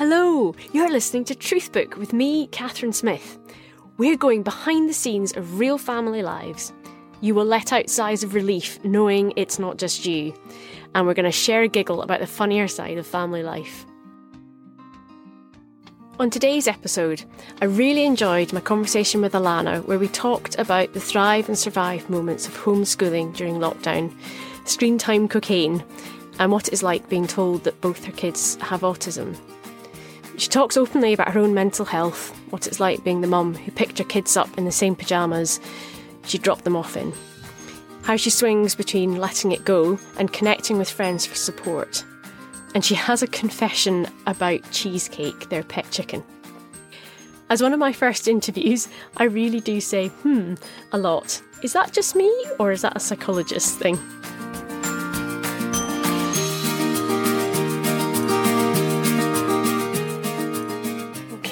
Hello, you're listening to Truthbook with me, Catherine Smith. We're going behind the scenes of real family lives. You will let out sighs of relief knowing it's not just you, and we're going to share a giggle about the funnier side of family life. On today's episode, I really enjoyed my conversation with Alana, where we talked about the thrive and survive moments of homeschooling during lockdown, screen time cocaine, and what it is like being told that both her kids have autism. She talks openly about her own mental health, what it's like being the mum who picked her kids up in the same pyjamas she dropped them off in, how she swings between letting it go and connecting with friends for support. And she has a confession about cheesecake, their pet chicken. As one of my first interviews, I really do say, hmm, a lot. Is that just me, or is that a psychologist thing?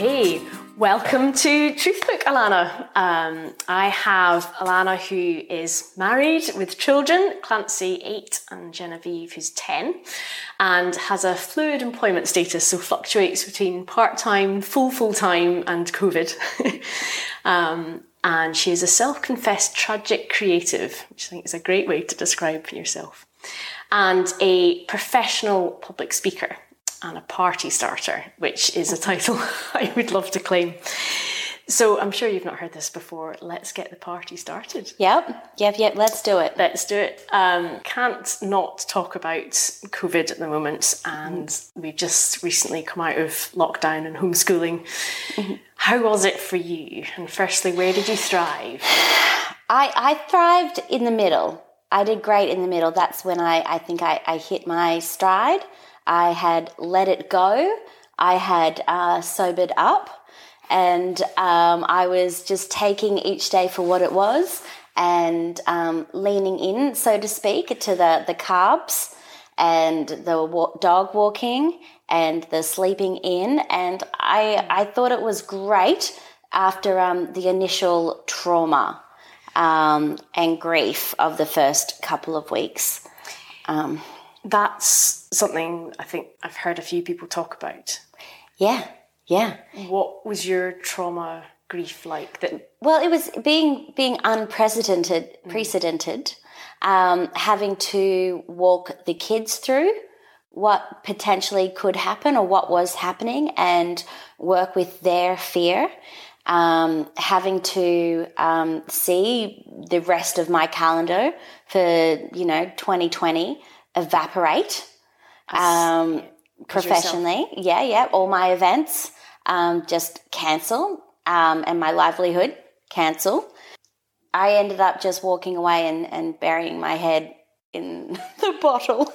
Okay, welcome to Truthbook, Alana. Um, I have Alana who is married with children, Clancy, 8, and Genevieve, who's 10, and has a fluid employment status, so fluctuates between part time, full, full time, and COVID. um, and she is a self confessed tragic creative, which I think is a great way to describe yourself, and a professional public speaker and a party starter, which is a title I would love to claim. So I'm sure you've not heard this before. Let's get the party started. Yep, yep, yep. Let's do it. Let's do it. Um, can't not talk about COVID at the moment, and mm-hmm. we've just recently come out of lockdown and homeschooling. Mm-hmm. How was it for you? And firstly, where did you thrive? I, I thrived in the middle. I did great in the middle. That's when I, I think I, I hit my stride. I had let it go. I had uh, sobered up and um, I was just taking each day for what it was and um, leaning in, so to speak, to the, the carbs and the dog walking and the sleeping in. And I, I thought it was great after um, the initial trauma um, and grief of the first couple of weeks. That's something I think I've heard a few people talk about. Yeah, yeah. What was your trauma grief like? That well, it was being being unprecedented, mm. precedented, um, having to walk the kids through what potentially could happen or what was happening, and work with their fear. Um, having to um, see the rest of my calendar for you know 2020 evaporate um, professionally. Yourself. Yeah, yeah. All my events um, just cancel um, and my livelihood cancel. I ended up just walking away and, and burying my head in the bottle.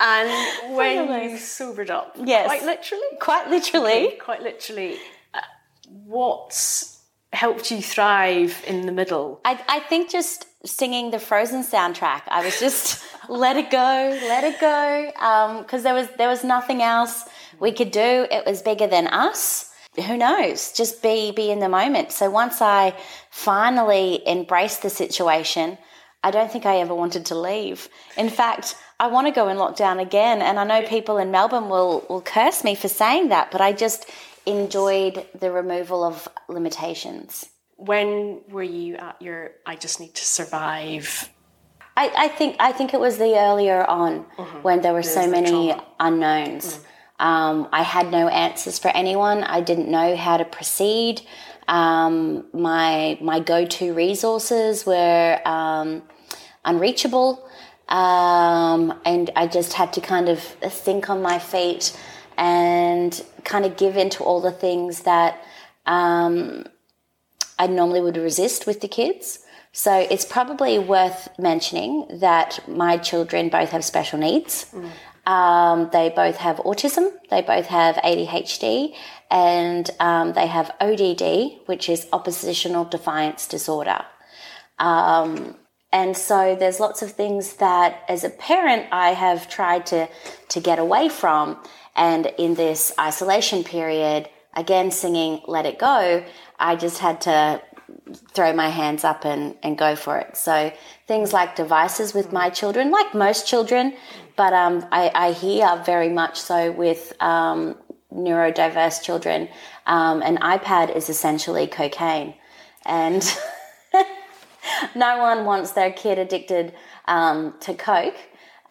and when you sobered up, yes, quite literally, quite literally, quite literally, uh, what's helped you thrive in the middle? I, I think just singing the Frozen soundtrack. I was just let it go, let it go, because um, there was there was nothing else we could do. It was bigger than us. Who knows? Just be be in the moment. So once I finally embraced the situation, I don't think I ever wanted to leave. In fact, I want to go in lockdown again, and I know people in Melbourne will will curse me for saying that, but I just enjoyed the removal of limitations when were you at your I just need to survive? I, I think I think it was the earlier on mm-hmm. when there were so many unknowns. Mm. Um, I had no answers for anyone. I didn't know how to proceed. Um, my my go to resources were um, unreachable, um, and I just had to kind of think on my feet and kind of give in to all the things that um, I normally would resist with the kids. So it's probably worth mentioning that my children both have special needs. Mm. Um, they both have autism, they both have ADHD, and um, they have ODD, which is oppositional defiance disorder. Um, and so there's lots of things that, as a parent, I have tried to to get away from. And in this isolation period, again singing "Let It Go," I just had to throw my hands up and, and go for it. So things like devices with my children, like most children, but um, I, I hear very much so with um, neurodiverse children, um, an iPad is essentially cocaine. And no one wants their kid addicted um, to Coke.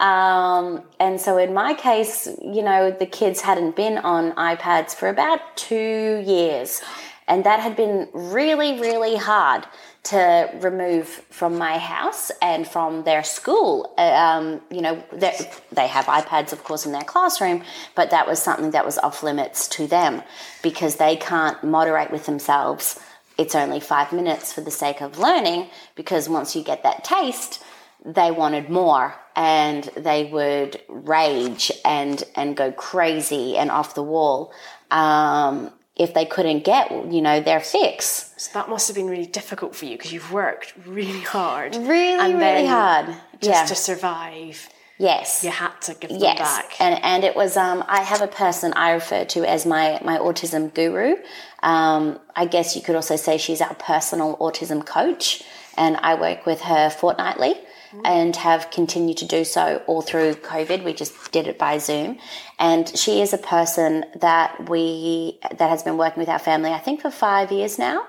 Um, and so in my case, you know, the kids hadn't been on iPads for about two years. And that had been really, really hard to remove from my house and from their school. Um, you know, they have iPads, of course, in their classroom, but that was something that was off limits to them because they can't moderate with themselves. It's only five minutes for the sake of learning because once you get that taste, they wanted more and they would rage and and go crazy and off the wall um, if they couldn't get you know their fix. So that must have been really difficult for you because you've worked really hard, really really hard, just yeah. to survive. Yes, you had to give them yes. back. and and it was um, I have a person I refer to as my my autism guru. Um, I guess you could also say she's our personal autism coach, and I work with her fortnightly and have continued to do so all through COVID. We just did it by Zoom. And she is a person that we, that has been working with our family, I think for five years now.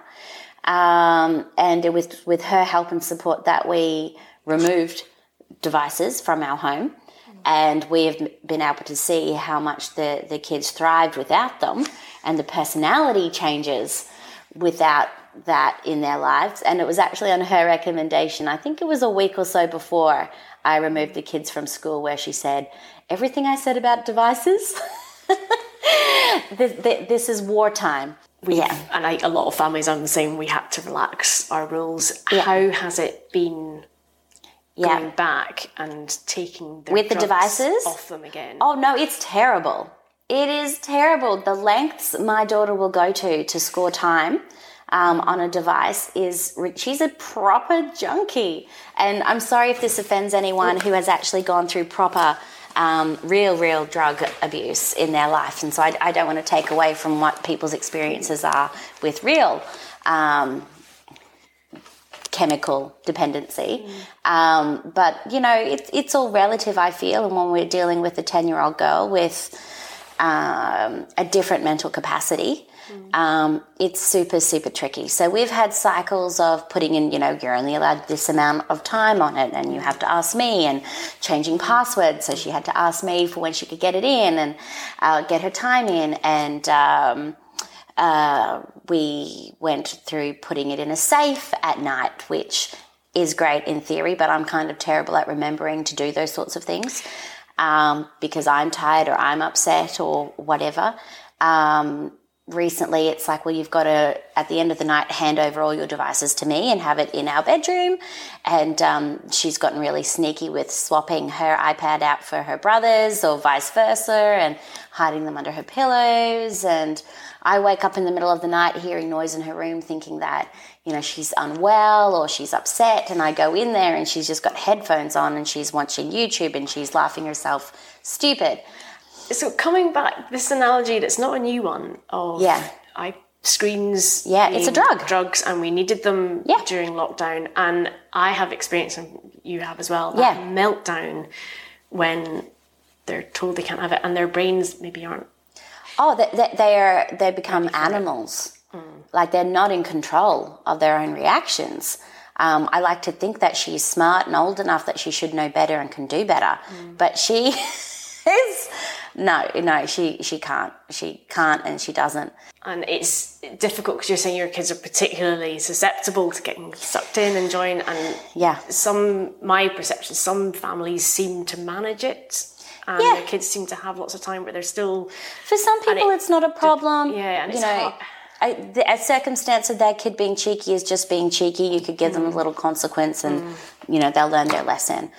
Um, and it was with her help and support that we removed devices from our home. And we have been able to see how much the, the kids thrived without them and the personality changes without that in their lives. And it was actually on her recommendation. I think it was a week or so before I removed the kids from school where she said, Everything I said about devices, this, this, is wartime. we yeah. And I, a lot of families are the same. We had to relax our rules. Yeah. How has it been yeah. going back and taking with the devices off them again? Oh no, it's terrible. It is terrible. The lengths my daughter will go to to score time um, on a device is she's a proper junkie. And I'm sorry if this offends anyone who has actually gone through proper. Um, real, real drug abuse in their life. And so I, I, don't want to take away from what people's experiences are with real um, chemical dependency. Mm. Um, but, you know, it, it's all relative, I feel. And when we're dealing with a 10 year old girl with um, a different mental capacity, Mm. Um, it's super, super tricky. So we've had cycles of putting in, you know, you're only allowed this amount of time on it and you have to ask me and changing passwords. So she had to ask me for when she could get it in and uh, get her time in. And um, uh, we went through putting it in a safe at night, which is great in theory, but I'm kind of terrible at remembering to do those sorts of things. Um, because I'm tired or I'm upset or whatever. Um, recently it's like well you've got to at the end of the night hand over all your devices to me and have it in our bedroom. And um, she's gotten really sneaky with swapping her ipad out for her brother's or vice versa and hiding them under her pillows. And i wake up in the middle of the night hearing noise in her room thinking that you know she's unwell or she's upset. And i go in there and she's just got headphones on and she's watching youtube and she's laughing herself stupid so coming back, this analogy that's not a new one of yeah. I screens. Yeah, it's a drug. Drugs, and we needed them yeah. during lockdown. And I have experienced, and you have as well, yeah. meltdown when they're told they can't have it, and their brains maybe aren't. Oh, they, they, they are. They become animals. Mm. Like they're not in control of their own reactions. Um, I like to think that she's smart and old enough that she should know better and can do better, mm. but she is no, no, she she can't. She can't, and she doesn't. And it's difficult because you're saying your kids are particularly susceptible to getting sucked in and join. And yeah, some my perception, some families seem to manage it. And yeah. their kids seem to have lots of time, but they're still. For some people, it, it's not a problem. Yeah, and you know, I, the, a circumstance of that kid being cheeky is just being cheeky. You could give mm. them a mm. little consequence, and mm. you know they'll learn their lesson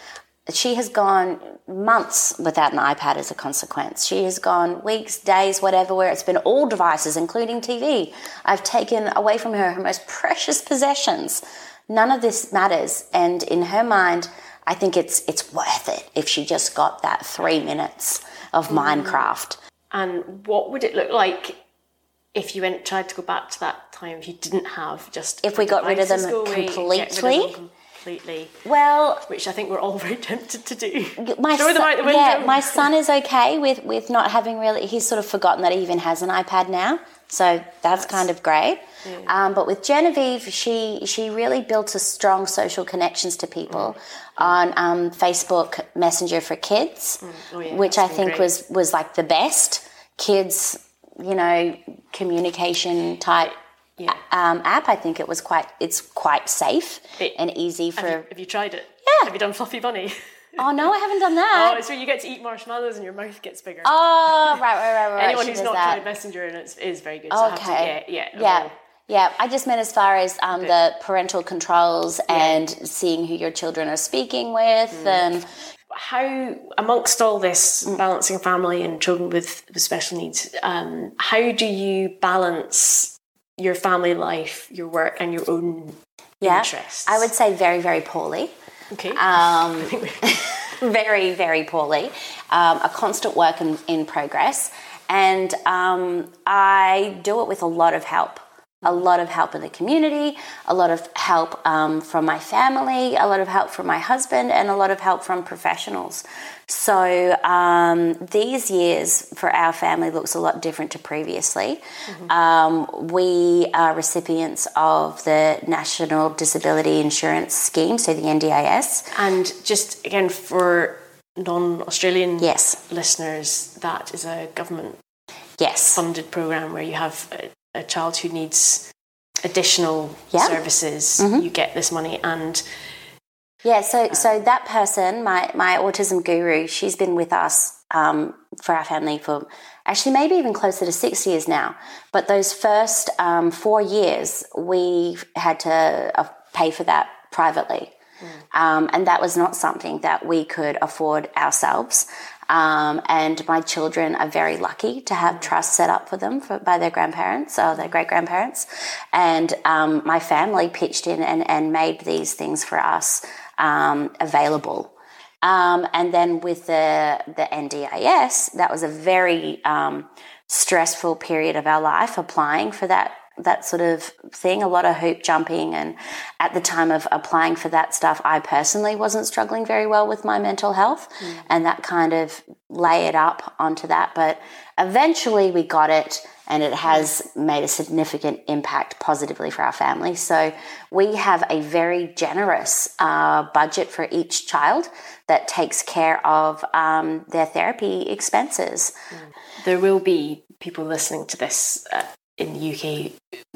she has gone months without an iPad as a consequence. She has gone weeks, days, whatever, where it's been all devices, including TV. I've taken away from her her most precious possessions. None of this matters. And in her mind, I think it's it's worth it if she just got that three minutes of mm. Minecraft. And what would it look like if you went tried to go back to that time, if you didn't have just If we got rid of them devices go away, get rid of them completely, Well, which I think we're all very tempted to do. my Throw them son, out the window. yeah, my son is okay with with not having really. He's sort of forgotten that he even has an iPad now, so that's, kind of great. Um, but with Genevieve, she she really built a strong social connections to people on um, Facebook Messenger for Kids, Oh, yeah, which I think great. was was like the best kids, you know, communication type. Yeah. Um, app. I think it was quite. It's quite safe It- and easy for. Have you, have you tried it? Yeah. Have you done Fluffy Bunny? oh no, I haven't done that. oh, it's where you get to eat marshmallows and your mouth gets bigger. Oh, right, right, right, right. Anyone who's not that. tried Messenger and it's is very good. So have to- Okay. yeah, yeah, yeah. Yeah, I just meant as far as um, the parental controls and seeing who your children are speaking with, Mm. and how amongst all this balancing family and children with, with special needs um, how do you balance your family life your work and your own yeah, interests I would say very, very poorly. okay Um, very, very poorly. Um, a constant work in, in progress, and um, I do it with a lot of help. A lot of help in the community, a lot of help um, from my family, a lot of help from my husband, and a lot of help from professionals. So um, these years for our family looks a lot different to previously. Um, we are recipients of the National Disability Insurance Scheme, so the NDIS. and just again for non-australian Yes, listeners that is a government yes, funded program where you have a, child who needs additional Yeah. services you get this money and yeah. So, so that person, my my autism guru, she's been with us um, for our family for actually maybe even closer to six years now. But those first um, four years, we had to uh, pay for that privately. Um, and that was not something that we could afford ourselves. Um, and my children are very lucky to have trust set up for them for, by their grandparents or their great grandparents. And um, my family pitched in and, and made these things for us um, available. Um, and then with the the NDIS, that was a very um, stressful period of our life applying for that that sort of thing. A lot of hoop jumping, and at the time of applying for that stuff, I personally wasn't struggling very well with my mental health, and that kind of layered up onto that. But eventually, we got it. And it has made a significant impact positively for our family. So, we have a very generous uh, budget for each child that takes care of um, their therapy expenses. there will be people listening to this uh, in the UK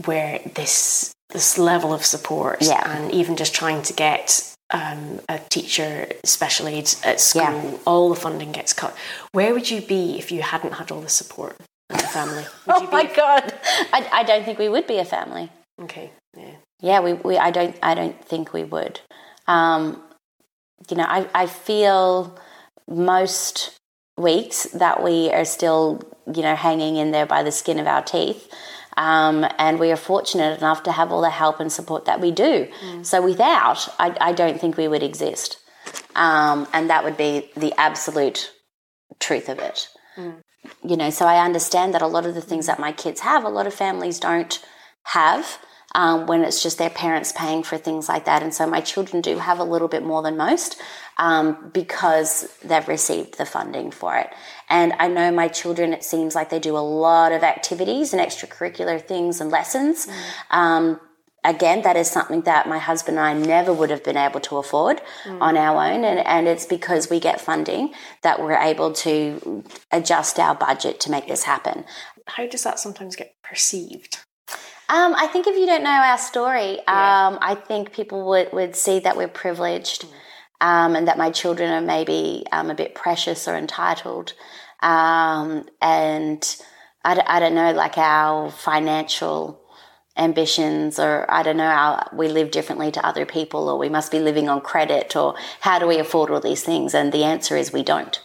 where this this level of support Yeah. and even just trying to get um, a teacher special aid at school, Yeah. all the funding gets cut. Where would you be if you hadn't had all the support of the family? Would Oh my be god! I, I don't think we would be a family. okay? Yeah. Yeah, we, we I don't I don't think we would. Um, you know, I, I feel most weeks that we are still, you know, hanging in there by the skin of our teeth. Um, and we are fortunate enough to have all the help and support that we do. So without, I, I don't think we would exist. Um, and that would be the absolute truth of it. You know, so I understand that a lot of the things that my kids have, a lot of families don't have um, when it's just their parents paying for things like that. And so my children do have a little bit more than most um, because they've received the funding for it. And I know my children, it seems like they do a lot of activities and extracurricular things and lessons. Um, again, that is something that my husband and I never would have been able to afford on our own. And, and it's because we get funding that we're able to adjust our budget to make this happen. How does that sometimes get perceived? Um, I think if you don't know our story, Yeah. um, I think people would, would see that we're privileged um, and that my children are maybe um, a bit precious or entitled. Um, and I, don't know, like our financial ambitions or I don't know how we live differently to other people or we must be living on credit or how do we afford all these things? And the answer is we don't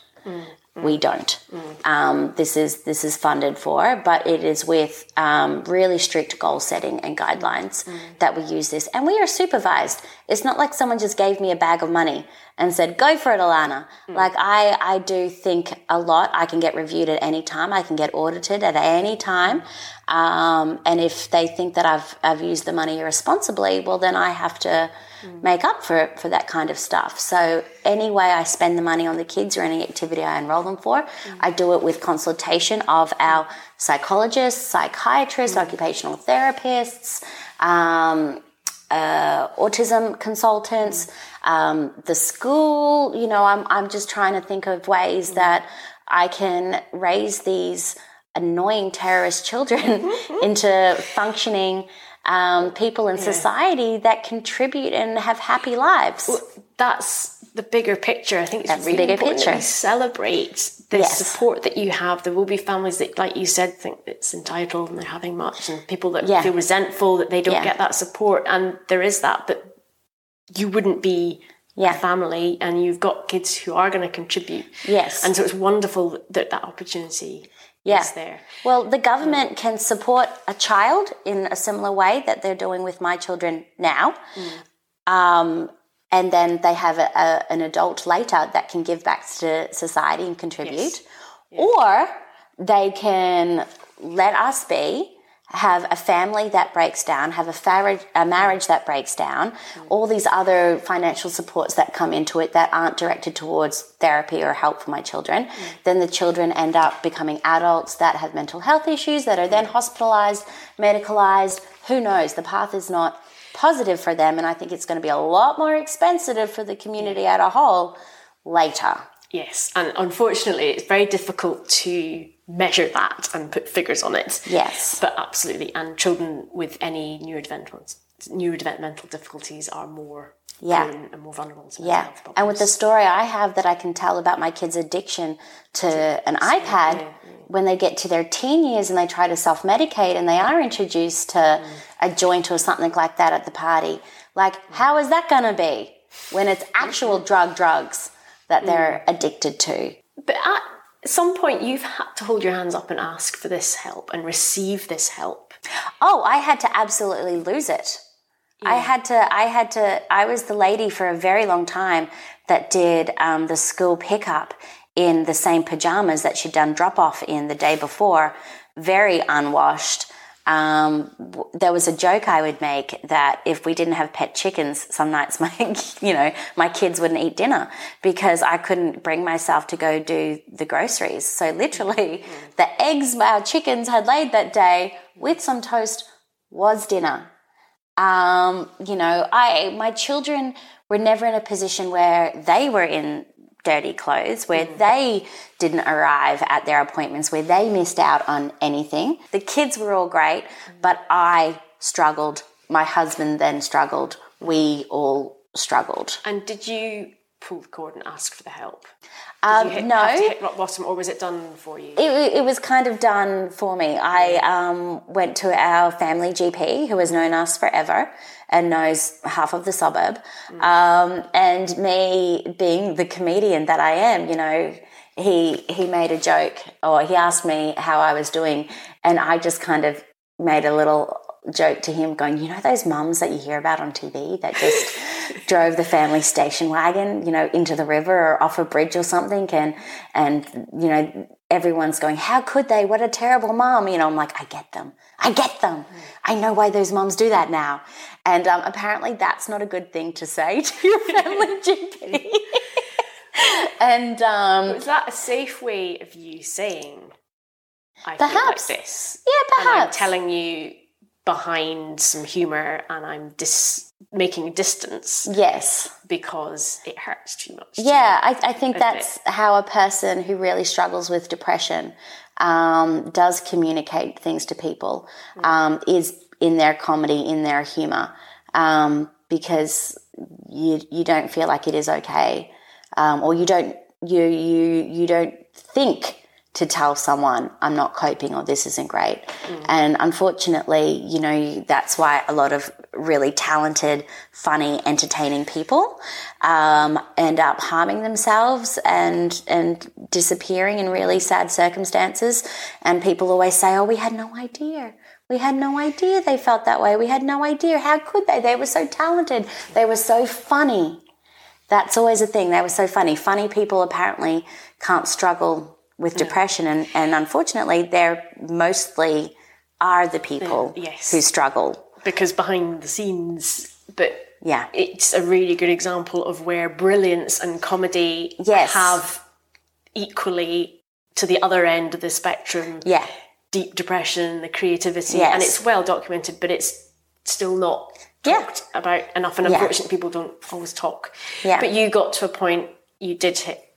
we don't um, this is this is funded for but it is with um, really strict goal setting and guidelines that we use this and we are supervised It's not like someone just gave me a bag of money and said, go for it, Alana. Mm. Like I, I do think a lot. I can get reviewed at any time. I can get audited at any time. Um, and if they think that I've, I've used the money irresponsibly, well, then I have to mm. make up for for that kind of stuff. So any way I spend the money on the kids or any activity I enroll them for, mm. I do it with consultation of our psychologists, psychiatrists, mm. occupational therapists, um, uh, autism consultants, um, the school. You know, I'm I'm just trying to think of ways mm. that I can raise these annoying terrorist children into functioning um, people in yeah. society that contribute and have happy lives. Well, that's the bigger picture. I think it's that's really the bigger important picture. That we celebrate the yes. support that you have. There will be families that, like you said, think it's entitled and they're having much, and people that yeah. feel resentful that they don't yeah. get that support. And there is that, but you wouldn't be yeah. a family and you've got kids who are going to contribute. Yes. And so it's wonderful that that opportunity yeah. there. Well, the government can support a child in a similar way that they're doing with my children now. Mm. Um, and then they have a, a, an adult later that can give back to society and contribute. Yes. Or they can let us be have a family that breaks down, have a, far- a marriage that breaks down, all these other financial supports that come into it that aren't directed towards therapy or help for my children, mm. then the children end up becoming adults that have mental health issues that are then hospitalized, medicalized. Who knows? The path is not positive for them, and I think it's going to be a lot more expensive for the community as a whole later. Yes, and unfortunately, it's very difficult to measure that and put figures on it. Yes. But absolutely. And children with any neurodevelopmental, neurodevelopmental difficulties are more yeah. and more vulnerable to yeah. And with the story I have that I can tell about my kids' addiction to an iPad, yeah, yeah. when they get to their teen years and they try to self medicate and they are introduced to mm. a joint or something like that at the party, like, mm. how is that going to be when it's actual drug drugs that they're mm. addicted to? But at at some point you've had to hold your hands up and ask for this help and receive this help. Oh, I had to absolutely lose it. Yeah. I had to, I had to, I was the lady for a very long time that did um, the school pickup in the same pajamas that she'd done drop off in the day before, very unwashed, um, there was a joke I would make that if we didn't have pet chickens, some nights my, you know, my kids wouldn't eat dinner because I couldn't bring myself to go do the groceries. So literally, mm-hmm. the eggs our chickens had laid that day with some toast was dinner. Um, you know, I my children were never in a position where they were in dirty clothes, where mm. they didn't arrive at their appointments, where they missed out on anything. The kids were all great, but I struggled. My husband then struggled. We all struggled. And did you pull the cord and ask for the help? Um, hit, no. hit rock bottom, or was it done for you? It, it was kind of done for me. I um, went to our family GP, who has known us forever and knows half of the suburb. Mm. Um, and me being the comedian that I am, you know, he he made a joke, or he asked me how I was doing, and I just kind of made a little joke to him going, you know, those mums that you hear about on TV that just drove the family station wagon, you know, into the river or off a bridge or something. And, and, you know, everyone's going, how could they? What a terrible mom. You know, I'm like, I get them. I get them. I know why those moms do that now. And um, apparently that's not a good thing to say to your family GP. and um, was that a safe way of you saying I perhaps like this? Yeah, perhaps. And I'm telling you behind some humor and I'm dis- making a distance. Yes. Because it hurts too much. Yeah, I, I, think that's how a person who really struggles with depression um, does communicate things to people, mm. um, is in their comedy, in their humor, um, because you, you don't feel like it is okay. Um, or you don't, you, you, you don't think to tell someone I'm not coping or this isn't great. Mm. And unfortunately, you know, that's why a lot of really talented, funny, entertaining people um, end up harming themselves and and disappearing in really sad circumstances. And people always say, "Oh, we had no idea." We had no idea they felt that way. We had no idea. How could they? They were so talented. They were so funny. That's always a thing. They were so funny. Funny people apparently can't struggle with depression, and, and unfortunately, they're mostly are the people yes. who struggle. because behind the scenes, but Yeah. it's a really good example of where brilliance and comedy Yes. have equally to the other end of the spectrum Yeah. deep depression, the creativity, Yes. and it's well documented, but it's still not Yeah. talked about enough. And Yeah. unfortunately, people don't always talk. Yeah. But you got to a point you did hit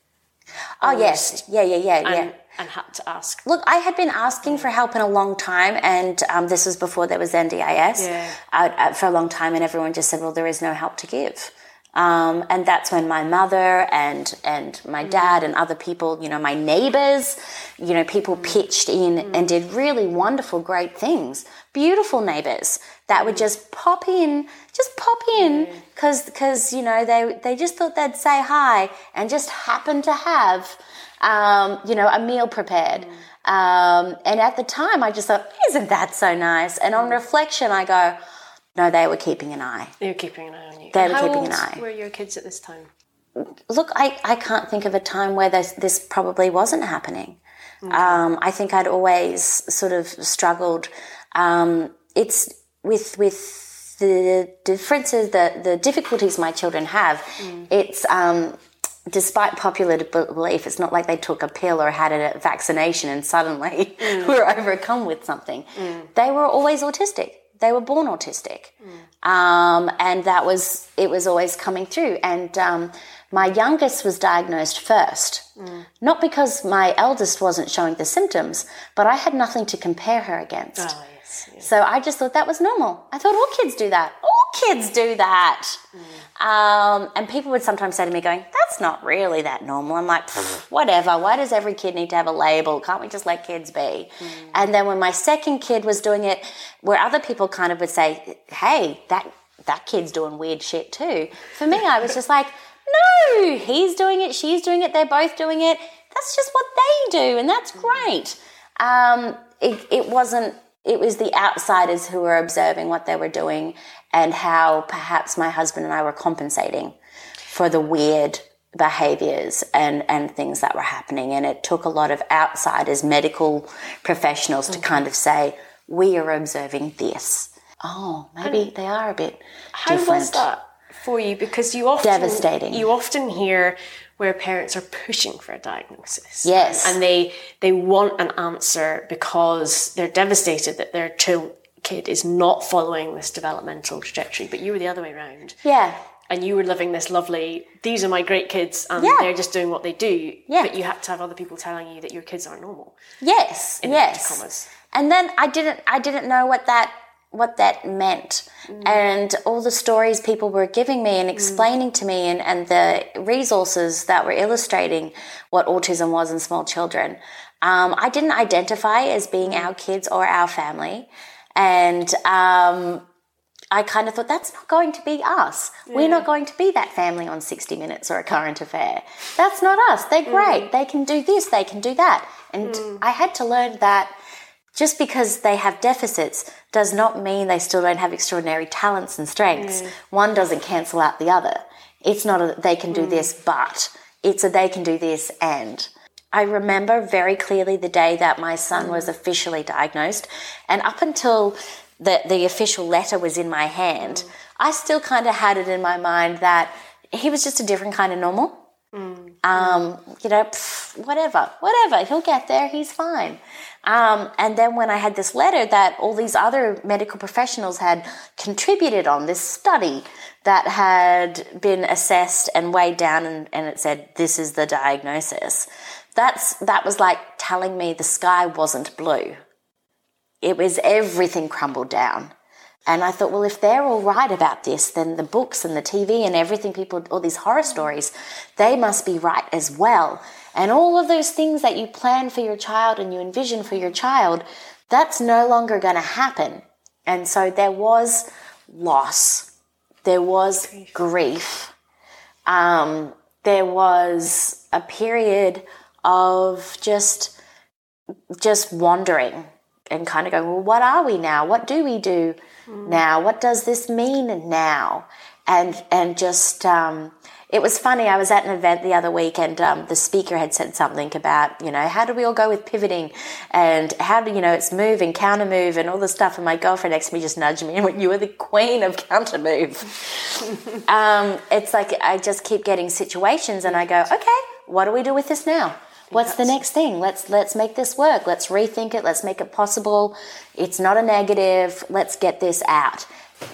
Oh yes. Yeah. Yeah. Yeah. Yeah. and, and had to ask. Look, I had been asking for help in a long time, and um, this was before there was NDIS Yeah. uh, uh, for a long time, and everyone just said, "Well, there is no help to give." Um, and that's when my mother and and my dad and other people, you know, my neighbors, you know, people pitched in and did really wonderful, great things. Beautiful neighbors that would just pop in, just pop in, because because you know they they just thought they'd say hi and just happened to have um, you know, a meal prepared. Um, and at the time, I just thought, isn't that so nice? And on reflection, I go, no, they were keeping an eye. They were keeping an eye on you. They And were keeping an old eye. Were your kids at this time? Look, I, I can't think of a time where this, this probably wasn't happening. Um, I think I'd always sort of struggled. Um, it's with with the differences, the the difficulties my children have. It's um, despite popular belief, it's not like they took a pill or had a vaccination and suddenly were overcome with something. They were always autistic. They were born autistic, um, and that was it was always coming through. And um, my youngest was diagnosed first, not because my eldest wasn't showing the symptoms, but I had nothing to compare her against. Oh, yes. yes. So I just thought that was normal. I thought all kids do that. All kids do that. Um, and people would sometimes say to me, going, that's not really that normal. I'm like, whatever. Why does every kid need to have a label? Can't we just let kids be? And then when my second kid was doing it, where other people kind of would say, hey, that, that kid's doing weird shit too. For me, I was just like, no, he's doing it, she's doing it, they're both doing it. That's just what they do, and that's great. Um, it, it wasn't, it was the outsiders who were observing what they were doing and how perhaps my husband and I were compensating for the weird behaviors and, and things that were happening. And it took a lot of outsiders, medical professionals, to kind of say, we are observing this. Oh, maybe they are a bit How different. was that for you? Because you often Devastating. You often hear where parents are pushing for a diagnosis. Yes. and, and they they want an answer because they're devastated that their child kid is not following this developmental trajectory. But you were the other way around. Yeah. and you were living this lovely these are my great kids and Yeah. they're just doing what they do Yeah. but you had to have other people telling you that your kids aren't normal Yes, in yes. And then I didn't I didn't know what that what that meant. Mm. And all the stories people were giving me and mm. explaining to me and, and the resources that were illustrating what autism was in small children. Um, I didn't identify as being mm. our kids or our family. And um, I kind of thought that's not going to be us. We're not going to be that family on 60 Minutes or a current affair. That's not us. They're great. Mm. They can do this, they can do that. And mm. I had to learn that just because they have deficits does not mean they still don't have extraordinary talents and strengths. One doesn't cancel out the other. It's not a they can do mm. this, but it's a they can do this and. I remember very clearly the day that my son was officially diagnosed, and up until the, the official letter was in my hand, I still kind of had it in my mind that he was just a different kind of normal. Um, you know, pff, whatever, whatever. He'll get there. He's fine. Um, and then when I had this letter that all these other medical professionals had contributed on this study that had been assessed and weighed down, and, and it said this is the diagnosis. That's that was like telling me the sky wasn't blue. It was everything crumbled down. And I thought, well, if they're all right about this, then the books and the TV and everything people, all these horror stories, they must be right as well. And all of those things that you plan for your child and you envision for your child, that's no longer going to happen. And so there was loss, there was grief, um, there was a period of just just wandering and kind of going, well, what are we now? What do we do now? What does this mean now? And and just um, it was funny. I was at an event the other week, and um, the speaker had said something about, you know, how do we all go with pivoting, and how do you know it's move and counter move and all this stuff. And my girlfriend next to me just nudged me and went, "You are the queen of counter move." um, it's like I just keep getting situations, and I go, "Okay, what do we do with this now?" What's the next thing? Let's let's make this work. Let's rethink it. Let's make it possible. It's not a negative. Let's get this out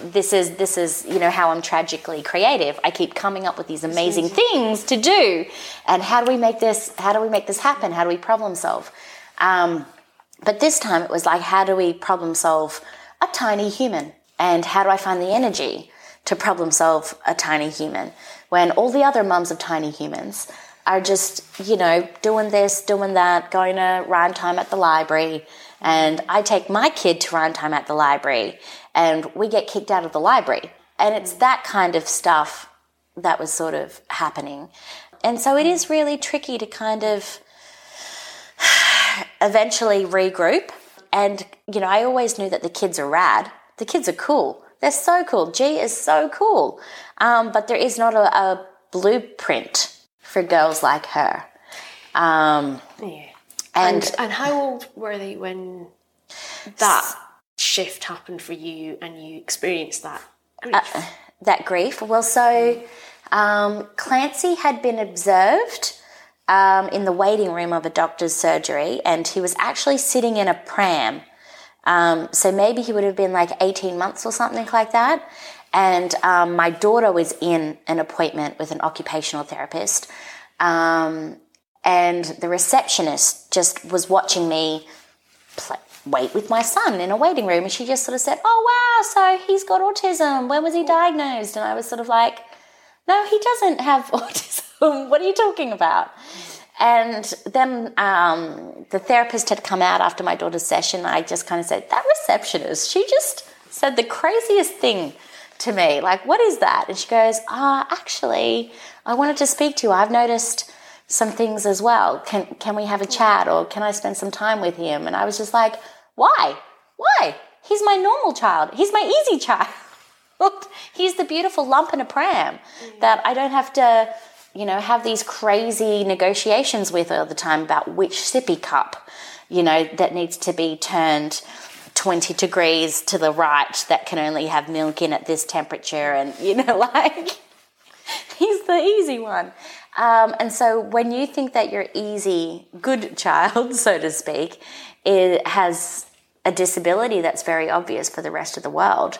this is this is you know how I'm tragically creative. I keep coming up with these amazing things to do, and how do we make this? How do we make this happen? How do we problem solve? Um, but this time it was like, how do we problem solve a tiny human? And how do I find the energy to problem solve a tiny human when all the other mums of tiny humans are just, you know, doing this, doing that, going to rhyme time at the library. And I take my kid to rhyme time at the library and we get kicked out of the library. And it's that kind of stuff that was sort of happening. And so it is really tricky to kind of eventually regroup. And, you know, I always knew that the kids are rad. The kids are cool. They're so cool. G is so cool. Um, but there is not a, a, blueprint for girls like her. Um, yeah. And, and, and how old were they when that shift happened for you and you experienced that grief? Uh, that grief. Well, so um, Clancy had been observed um, in the waiting room of a doctor's surgery, and he was actually sitting in a pram. Um, so maybe he would have been like 18 months or something like that. And um, my daughter was in an appointment with an occupational therapist. Um, and the receptionist just was watching me play, wait with my son in a waiting room. And she just sort of said, Oh, wow, so he's got autism. When was he diagnosed? And I was sort of like, No, he doesn't have autism. what are you talking about? And then um, the therapist had come out after my daughter's session. I just kind of said, That receptionist, she just said the craziest thing to me. Like, what is that? And she goes, Ah, actually, I wanted to speak to you. I've noticed some things as well. Can can we have a chat or can I spend some time with him? And I was just like, why? Why? He's my normal child. He's my easy child. He's the beautiful lump in a pram that I don't have to, you know, have these crazy negotiations with all the time about which sippy cup, you know, that needs to be turned 20 degrees to the right that can only have milk in at this temperature and you know like he's the easy one um, and so when you think that your easy, good child, so to speak, it has a disability that's very obvious for the rest of the world,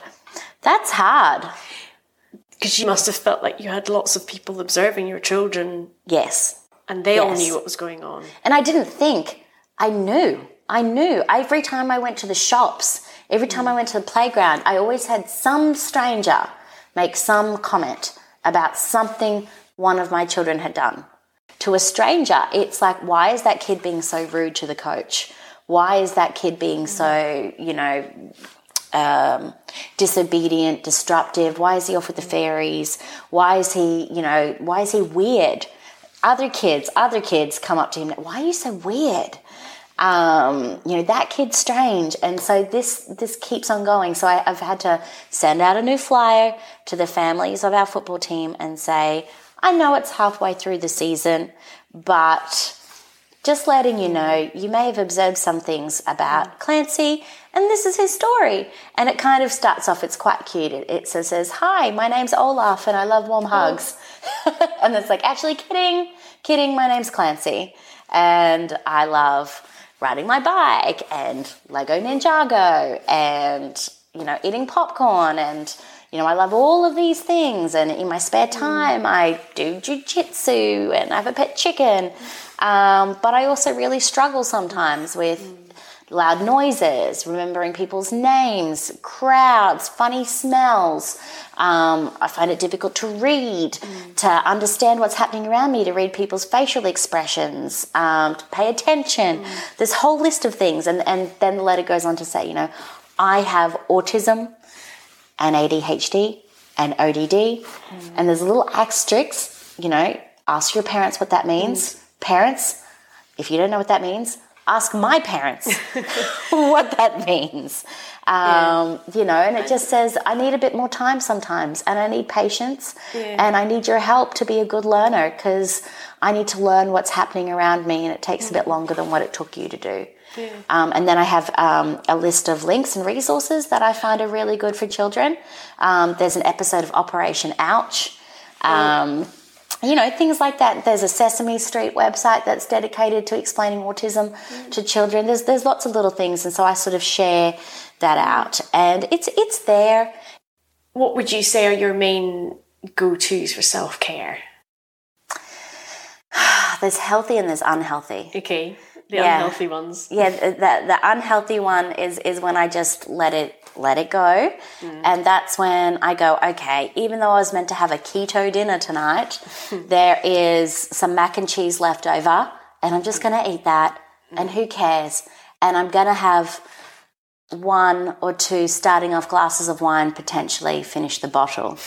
that's hard. Because you must have felt like you had lots of people observing your children. Yes. And they yes. all knew what was going on. And I didn't think, I knew. I knew. Every time I went to the shops, every time I went to the playground, I always had some stranger make some comment about something one of my children had done. To a stranger, it's like, why is that kid being so rude to the coach? Why is that kid being so, you know, um, disobedient, disruptive? Why is he off with the fairies? Why is he, you know, why is he weird? Other kids, other kids come up to him, why are you so weird? Um, you know that kid's strange and so this this keeps on going so I, i've had to send out a new flyer to the families of our football team and say I know it's halfway through the season, but just letting you know, you may have observed some things about Clancy, and this is his story. And it kind of starts off, it's quite cute. It, it says, Hi, my name's Olaf, and I love warm hugs. and it's like, actually, kidding, kidding, my name's Clancy, and I love riding my bike, and Lego Ninjago, and, you know, eating popcorn, and you know, I love all of these things. And in my spare mm. time, I do jujitsu and I have a pet chicken. Um, but I also really struggle sometimes with mm. Loud noises, remembering people's names, crowds, funny smells. Um, I find it difficult to read, mm. to understand what's happening around me, to read people's facial expressions, um, to pay attention. Mm. This whole list of things. And, and then the letter goes on to say, you know, I have autism and ADHD and ODD. Mm. And there's a little asterisk, you know, ask your parents what that means. Mm. Parents, if you don't know what that means, ask my parents what that means. Um, yeah. You know, and it just says, I need a bit more time sometimes, and I need patience, yeah. and I need your help to be a good learner because I need to learn what's happening around me, and it takes a bit longer than what it took you to do. Yeah. Um, and then I have um, a list of links and resources that I find are really good for children. Um, there's an episode of Operation Ouch. Um, you know, things like that. There's a Sesame Street website that's dedicated to explaining autism mm. to children. There's there's lots of little things, and so I sort of share that out, and it's it's there. What would you say are your main go tos for self care? there's healthy and there's unhealthy. Okay. The yeah. unhealthy ones. Yeah, the, the unhealthy one is is when I just let it let it go. Mm. And that's when I go, okay, even though I was meant to have a keto dinner tonight, there is some mac and cheese left over, and I'm just going to eat that. Mm. And who cares? And I'm going to have one or two starting off glasses of wine, potentially finish the bottle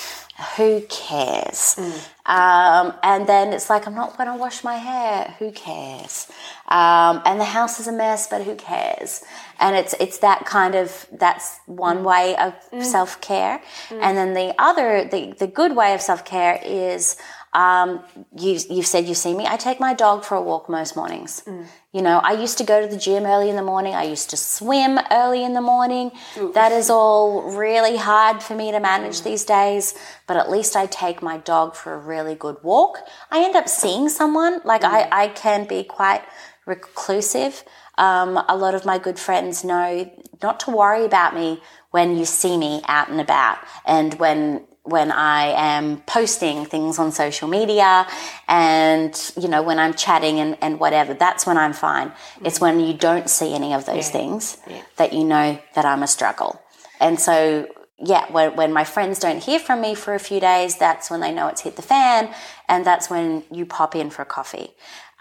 who cares? Mm. Um, and then it's like, I'm not going to wash my hair. Who cares? Um, and the house is a mess, but who cares? And it's it's that kind of that's one way of mm. self care. Mm. And then the other, the the good way of self care is um, you, you've said you see me. I take my dog for a walk most mornings. Mm. You know, I used to go to the gym early in the morning. I used to swim early in the morning. Oof. That is all really hard for me to manage mm. these days. But at least I take my dog for a really good walk. I end up seeing someone. Like mm. I, I can be quite reclusive. Um, a lot of my good friends know not to worry about me when you see me out and about and when when I am posting things on social media and, you know, when I'm chatting and, and whatever, that's when I'm fine. Mm-hmm. It's when you don't see any of those yeah. things yeah. that you know that I'm a struggle. And so, yeah, when, when my friends don't hear from me for a few days, that's when they know it's hit the fan. And that's when you pop in for a coffee.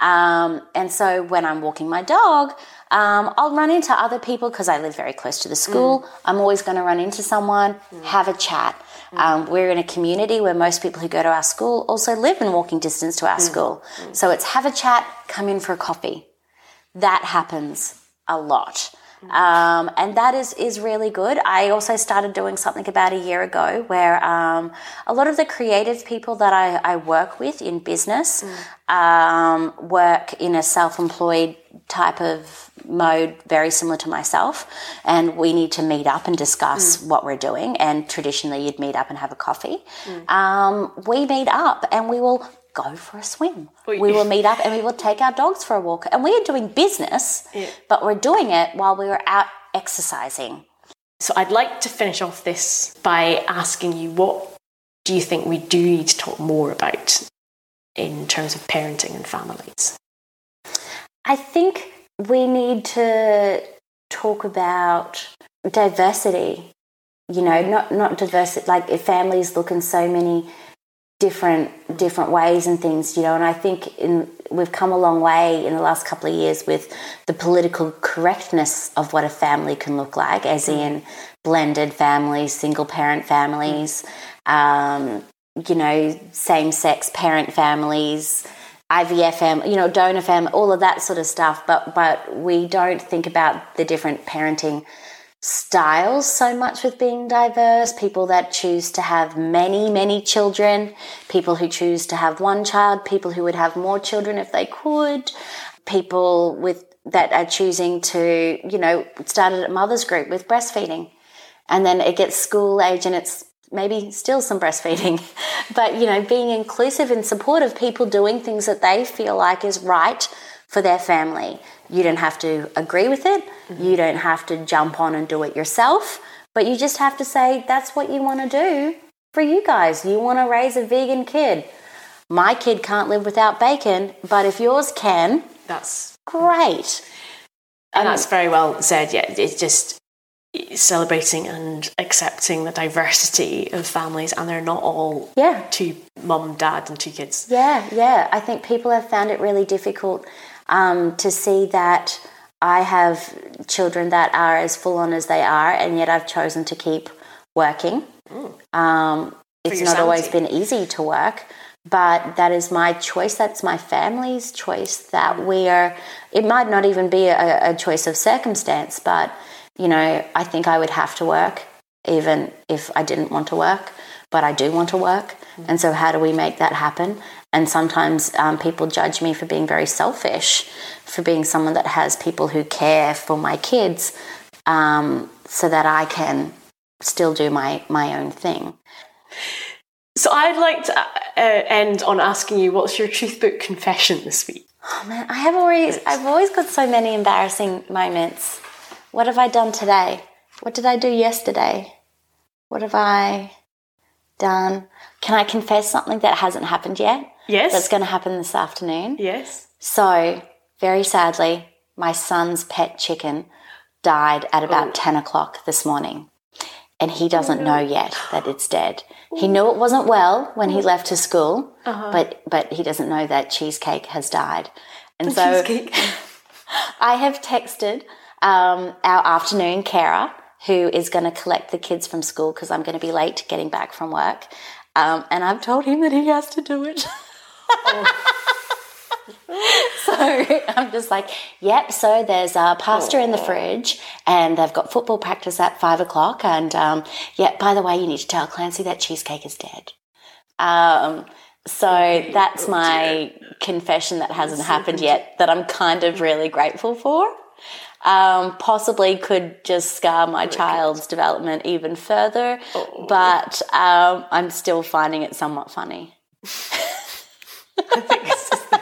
Um, and so when I'm walking my dog, um, I'll run into other people because I live very close to the school. Mm. I'm always going to run into someone, mm. have a chat. Mm. Um, we're in a community where most people who go to our school also live in walking distance to our mm. school. Mm. So it's have a chat, come in for a coffee. That happens a lot. Um, and that is, is really good. I also started doing something about a year ago where um, a lot of the creative people that I, I work with in business mm. um, work in a self employed type of mode, very similar to myself. And we need to meet up and discuss mm. what we're doing. And traditionally, you'd meet up and have a coffee. Mm. Um, we meet up and we will go for a swim. We will meet up and we will take our dogs for a walk. And we are doing business, yeah. but we're doing it while we were out exercising. So I'd like to finish off this by asking you what do you think we do need to talk more about in terms of parenting and families? I think we need to talk about diversity. You know, not not diversity like families look in so many different different ways and things you know and i think in we've come a long way in the last couple of years with the political correctness of what a family can look like as mm. in blended families single parent families um, you know same sex parent families IVF family, you know, donor family, all of that sort of stuff. But but we don't think about the different parenting styles so much with being diverse people that choose to have many many children people who choose to have one child people who would have more children if they could people with that are choosing to you know started at mother's group with breastfeeding. And then it gets school age and it's maybe still some breastfeeding. But you know being inclusive and supportive of people doing things that they feel like is right for their family you don't have to agree with it. Mm-hmm. You don't have to jump on and do it yourself, but you just have to say that's what you want to do for you guys. You want to raise a vegan kid. My kid can't live without bacon, but if yours can, that's great. And that's very well said. Yeah, it's just celebrating and accepting the diversity of families and they're not all yeah two mum dad and two kids yeah yeah i think people have found it really difficult um, to see that I have children that are as full on as they are, and yet I've chosen to keep working. Mm. Um, it's not always been easy to work, but that is my choice. That's my family's choice. That we are, it might not even be a, a choice of circumstance, but, you know, I think I would have to work even if I didn't want to work, but I do want to work. Mm. And so, how do we make that happen? And sometimes um, people judge me for being very selfish, for being someone that has people who care for my kids um, so that I can still do my, my own thing. So I'd like to uh, end on asking you, what's your Truthbook confession this week? Oh man, I have always, I've always got so many embarrassing moments. What have I done today? What did I do yesterday? What have I done? Can I confess something that hasn't happened yet? Yes. That's going to happen this afternoon. Yes. So, very sadly, my son's pet chicken died at about oh. 10 o'clock this morning. And he doesn't oh, know yet that it's dead. He knew it wasn't well when he left to school, uh-huh. but but he doesn't know that cheesecake has died. And the so cheesecake. I have texted um, our afternoon carer who is going to collect the kids from school because I'm going to be late getting back from work. Um, and I've told him that he has to do it. Oh. so I'm just like, yep. So there's a pasta in the fridge, and they've got football practice at five o'clock. And um, yeah, by the way, you need to tell Clancy that cheesecake is dead. Um, so that's my confession that hasn't happened yet. That I'm kind of really grateful for. Um, possibly could just scar my child's development even further, oh. but um, I'm still finding it somewhat funny. I think it's just the,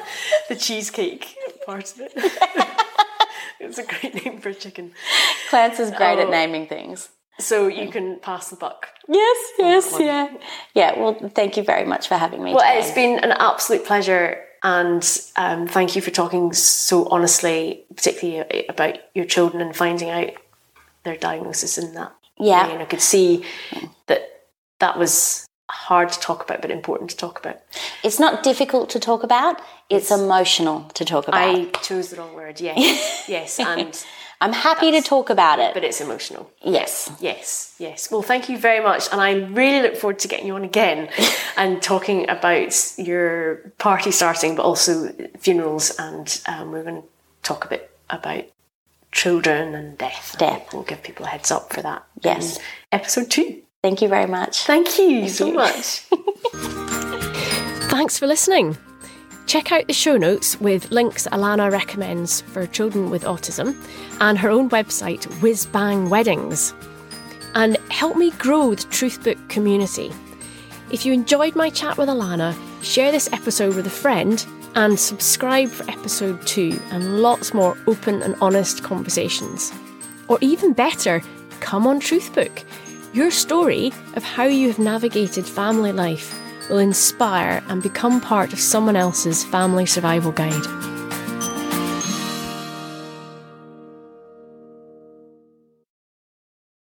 the cheesecake part of it. it's a great name for a chicken. Clance is great oh. at naming things. So you can pass the buck. Yes, yes, yeah. Yeah, well, thank you very much for having me. Well, today. it's been an absolute pleasure. And um, thank you for talking so honestly, particularly about your children and finding out their diagnosis and that. Yeah. Way. And I could see that that was hard to talk about, but important to talk about. It's not difficult to talk about. It's, it's emotional to talk about. I chose the wrong word. Yes, yes, and I'm happy to talk about it, but it's emotional. Yes, yes, yes. Well, thank you very much, and I really look forward to getting you on again and talking about your party starting, but also funerals, and um, we're going to talk a bit about children and death. Death. We'll give people a heads up for that. Yes. episode two. Thank you very much. Thank you Thank so you. much. Thanks for listening. Check out the show notes with links Alana recommends for children with autism and her own website, Whiz Bang Weddings. And help me grow the Truthbook community. If you enjoyed my chat with Alana, share this episode with a friend and subscribe for episode two and lots more open and honest conversations. Or even better, come on Truthbook your story of how you have navigated family life will inspire and become part of someone else's family survival guide.